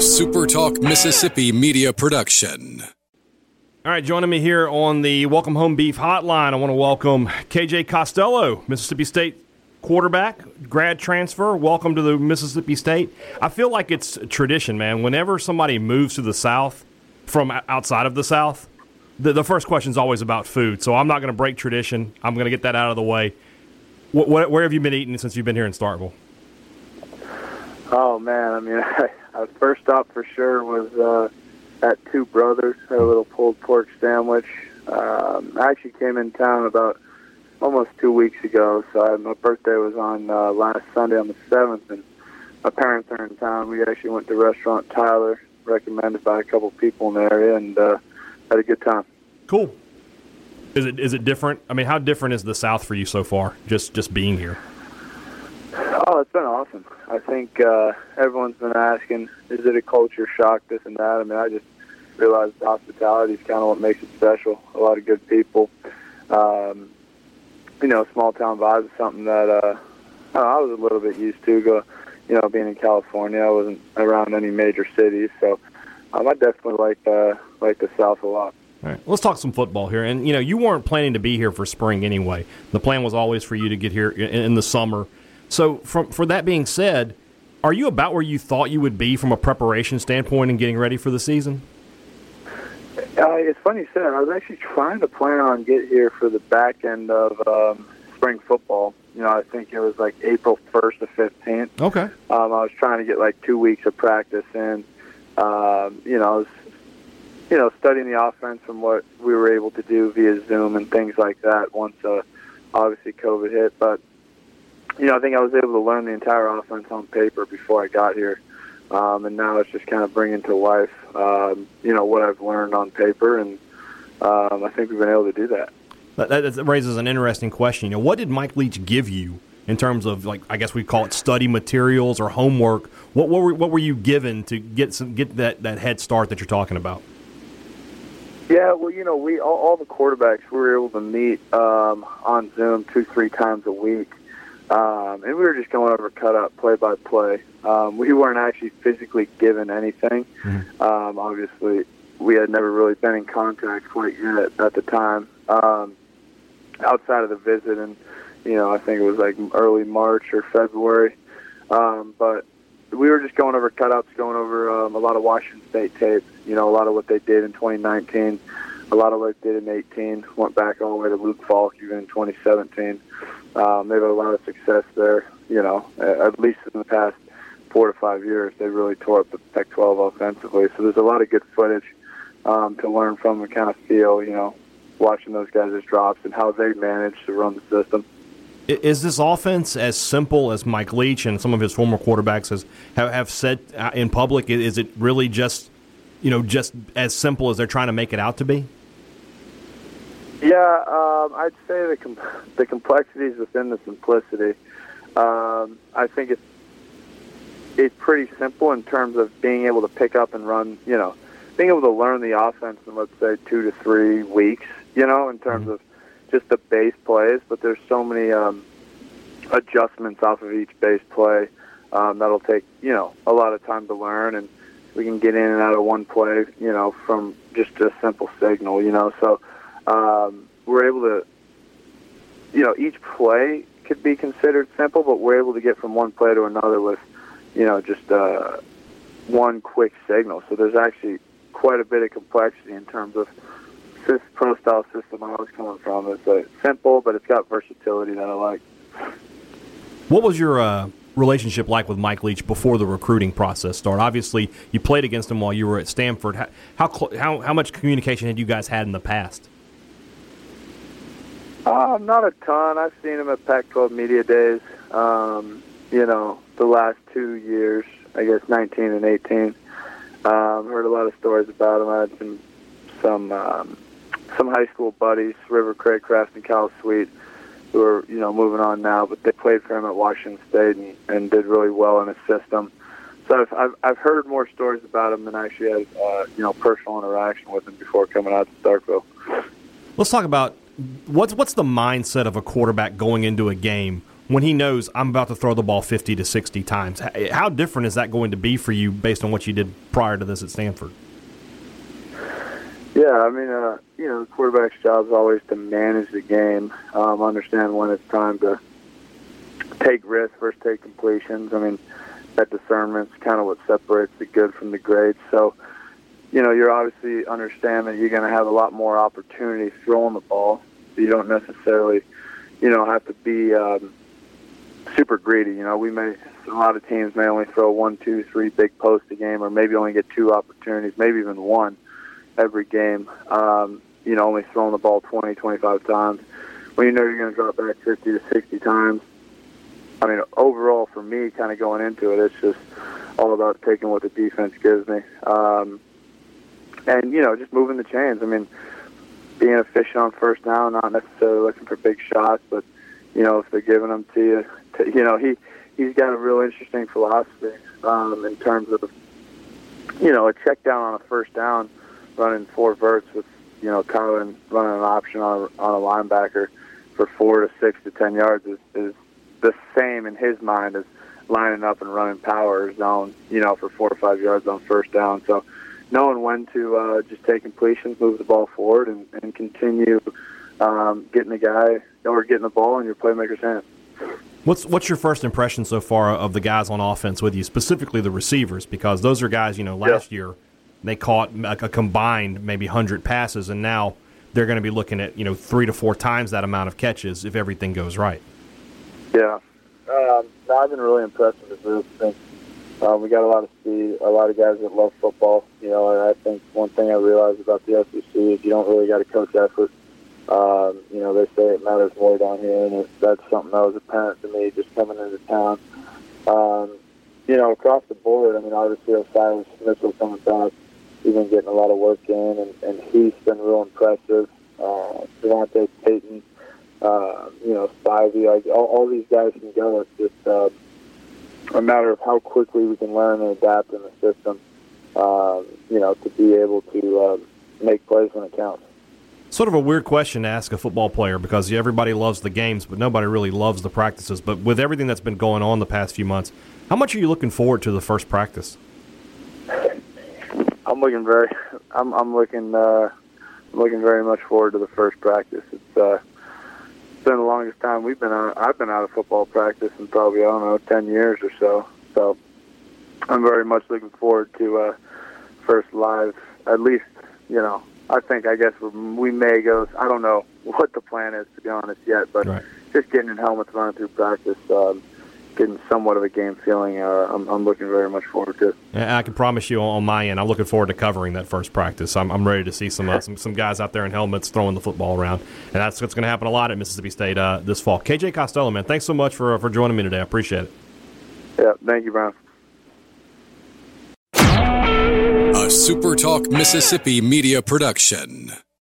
SuperTalk Mississippi media production. All right, joining me here on the Welcome Home Beef Hotline, I want to welcome KJ Costello, Mississippi State quarterback, grad transfer. Welcome to the Mississippi State. I feel like it's tradition, man. Whenever somebody moves to the South from outside of the South, the, the first question is always about food. So I'm not going to break tradition. I'm going to get that out of the way. What, what, where have you been eating since you've been here in Starkville? Oh man, I mean, I, first stop for sure was uh, at Two Brothers. Had a little pulled pork sandwich. Um, I actually came in town about almost two weeks ago. So I, my birthday was on uh, last Sunday on the seventh, and my parents are in town. We actually went to restaurant Tyler, recommended by a couple people in the area, and uh, had a good time. Cool. Is it is it different? I mean, how different is the South for you so far? Just just being here. It's been awesome. I think uh, everyone's been asking, is it a culture shock, this and that? I mean, I just realized hospitality is kind of what makes it special. A lot of good people. Um, you know, small town vibe is something that uh, I was a little bit used to. Go, you know, being in California, I wasn't around any major cities, so um, I definitely like uh, like the South a lot. All right, let's talk some football here. And you know, you weren't planning to be here for spring anyway. The plan was always for you to get here in the summer. So, from for that being said, are you about where you thought you would be from a preparation standpoint and getting ready for the season? Uh, it's funny you said. I was actually trying to plan on get here for the back end of um, spring football. You know, I think it was like April first to fifteenth. Okay. Um, I was trying to get like two weeks of practice in. Um, you know, I was, you know, studying the offense from what we were able to do via Zoom and things like that. Once, uh, obviously, COVID hit, but you know, I think I was able to learn the entire offense on paper before I got here. Um, and now it's just kind of bringing to life, um, you know, what I've learned on paper, and um, I think we've been able to do that. that. That raises an interesting question. You know, what did Mike Leach give you in terms of like I guess we call it study materials or homework? What what were, what were you given to get some get that, that head start that you're talking about? Yeah, well, you know, we all, all the quarterbacks we were able to meet um, on Zoom two three times a week um, and we were just going over cut up play by play. Um, we weren't actually physically given anything. Mm-hmm. Um, obviously, we had never really been in contact quite yet at the time. Um, outside of the visit, and you know, I think it was like early March or February. Um, but we were just going over cutouts, going over um, a lot of Washington State tape. You know, a lot of what they did in 2019, a lot of they did in 18. Went back all the way to Luke Falk even in 2017. Um, they've had a lot of success there. You know, at least in the past four to five years, they really tore up the Pac-12 offensively. So there's a lot of good footage um, to learn from and kind of feel. You know, watching those guys' drops and how they manage to run the system. Is this offense as simple as Mike Leach and some of his former quarterbacks has have, have said uh, in public? Is it really just, you know, just as simple as they're trying to make it out to be? Yeah, um, I'd say the com- the complexities within the simplicity. Um, I think it's it's pretty simple in terms of being able to pick up and run. You know, being able to learn the offense in let's say two to three weeks. You know, in terms mm-hmm. of just the base plays, but there's so many um, adjustments off of each base play um, that'll take you know a lot of time to learn, and we can get in and out of one play. You know, from just a simple signal. You know, so um, we're able to, you know, each play could be considered simple, but we're able to get from one play to another with, you know, just uh, one quick signal. So there's actually quite a bit of complexity in terms of this pro style system I was coming from. It's uh, simple, but it's got versatility that I like. What was your uh, relationship like with Mike Leach before the recruiting process started? Obviously, you played against him while you were at Stanford. How how, how, how much communication had you guys had in the past? Uh, not a ton. I've seen him at Pac-12 media days. Um, you know, the last two years, I guess 19 and 18. Um, heard a lot of stories about him. I had some some um, some high school buddies, River Cracraft and Kyle Sweet, who are you know moving on now, but they played for him at Washington State and, and did really well in his system. So I've, I've I've heard more stories about him than I actually had uh, you know personal interaction with him before coming out to Starkville. Let's talk about what's what's the mindset of a quarterback going into a game when he knows I'm about to throw the ball 50 to 60 times? How different is that going to be for you based on what you did prior to this at Stanford? Yeah, I mean, uh, you know, the quarterback's job is always to manage the game, um, understand when it's time to take risks versus take completions. I mean, that discernment's kind of what separates the good from the great. So, you know, you're obviously understand that you're going to have a lot more opportunity throwing the ball. You don't necessarily, you know, have to be um, super greedy. You know, we may a lot of teams may only throw one, two, three big posts a game, or maybe only get two opportunities, maybe even one every game. Um, you know, only throwing the ball 20, 25 times. When you know you're going to drop back 50 to 60 times, I mean, overall for me, kind of going into it, it's just all about taking what the defense gives me, um, and you know, just moving the chains. I mean, being efficient on first down, not necessarily looking for big shots, but you know, if they're giving them to you, to, you know, he he's got a real interesting philosophy um, in terms of you know a check down on a first down, running four verts with you know Colin running an option on a, on a linebacker for four to six to ten yards is, is the same in his mind as lining up and running power zone, you know, for four or five yards on first down. So knowing when to uh, just take completions, move the ball forward, and, and continue um, getting the guy or getting the ball in your playmaker's hands. What's what's your first impression so far of the guys on offense with you, specifically the receivers? Because those are guys, you know, last yeah. year they caught a, a combined maybe hundred passes, and now they're going to be looking at you know three to four times that amount of catches if everything goes right. Yeah, um, I've been really impressed with this group. Think um, we got a lot of speed, a lot of guys that love football. You know, and I think one thing I realized about the SEC is you don't really got to coach effort. Um, you know, they say it matters more down here, and that's something that was apparent to me just coming into town. Um, you know, across the board, I mean, obviously Osirus Mitchell coming back, he's been getting a lot of work in, and, and he's been real impressive. Uh, JaVonta Payton, uh, you know, Spivey, like all, all these guys can go. It's just uh, a matter of how quickly we can learn and adapt in the system. Um, you know, to be able to uh, make plays when it counts. Sort of a weird question to ask a football player because everybody loves the games, but nobody really loves the practices. But with everything that's been going on the past few months, how much are you looking forward to the first practice? I'm looking very, I'm, I'm looking, uh, looking very much forward to the first practice. It's uh, it's been the longest time we've been out. I've been out of football practice in probably I don't know ten years or so. So I'm very much looking forward to uh, first live. At least you know I think I guess we may go. I don't know what the plan is to be honest yet, but right. just getting in helmets running through practice. Um, getting somewhat of a game feeling. Uh, I'm, I'm, looking very much forward to. And I can promise you on my end, I'm looking forward to covering that first practice. I'm, I'm ready to see some, uh, some some guys out there in helmets throwing the football around, and that's what's going to happen a lot at Mississippi State uh, this fall. KJ Costello, man, thanks so much for for joining me today. I appreciate it. Yeah, thank you, Brian. A SuperTalk Mississippi media production.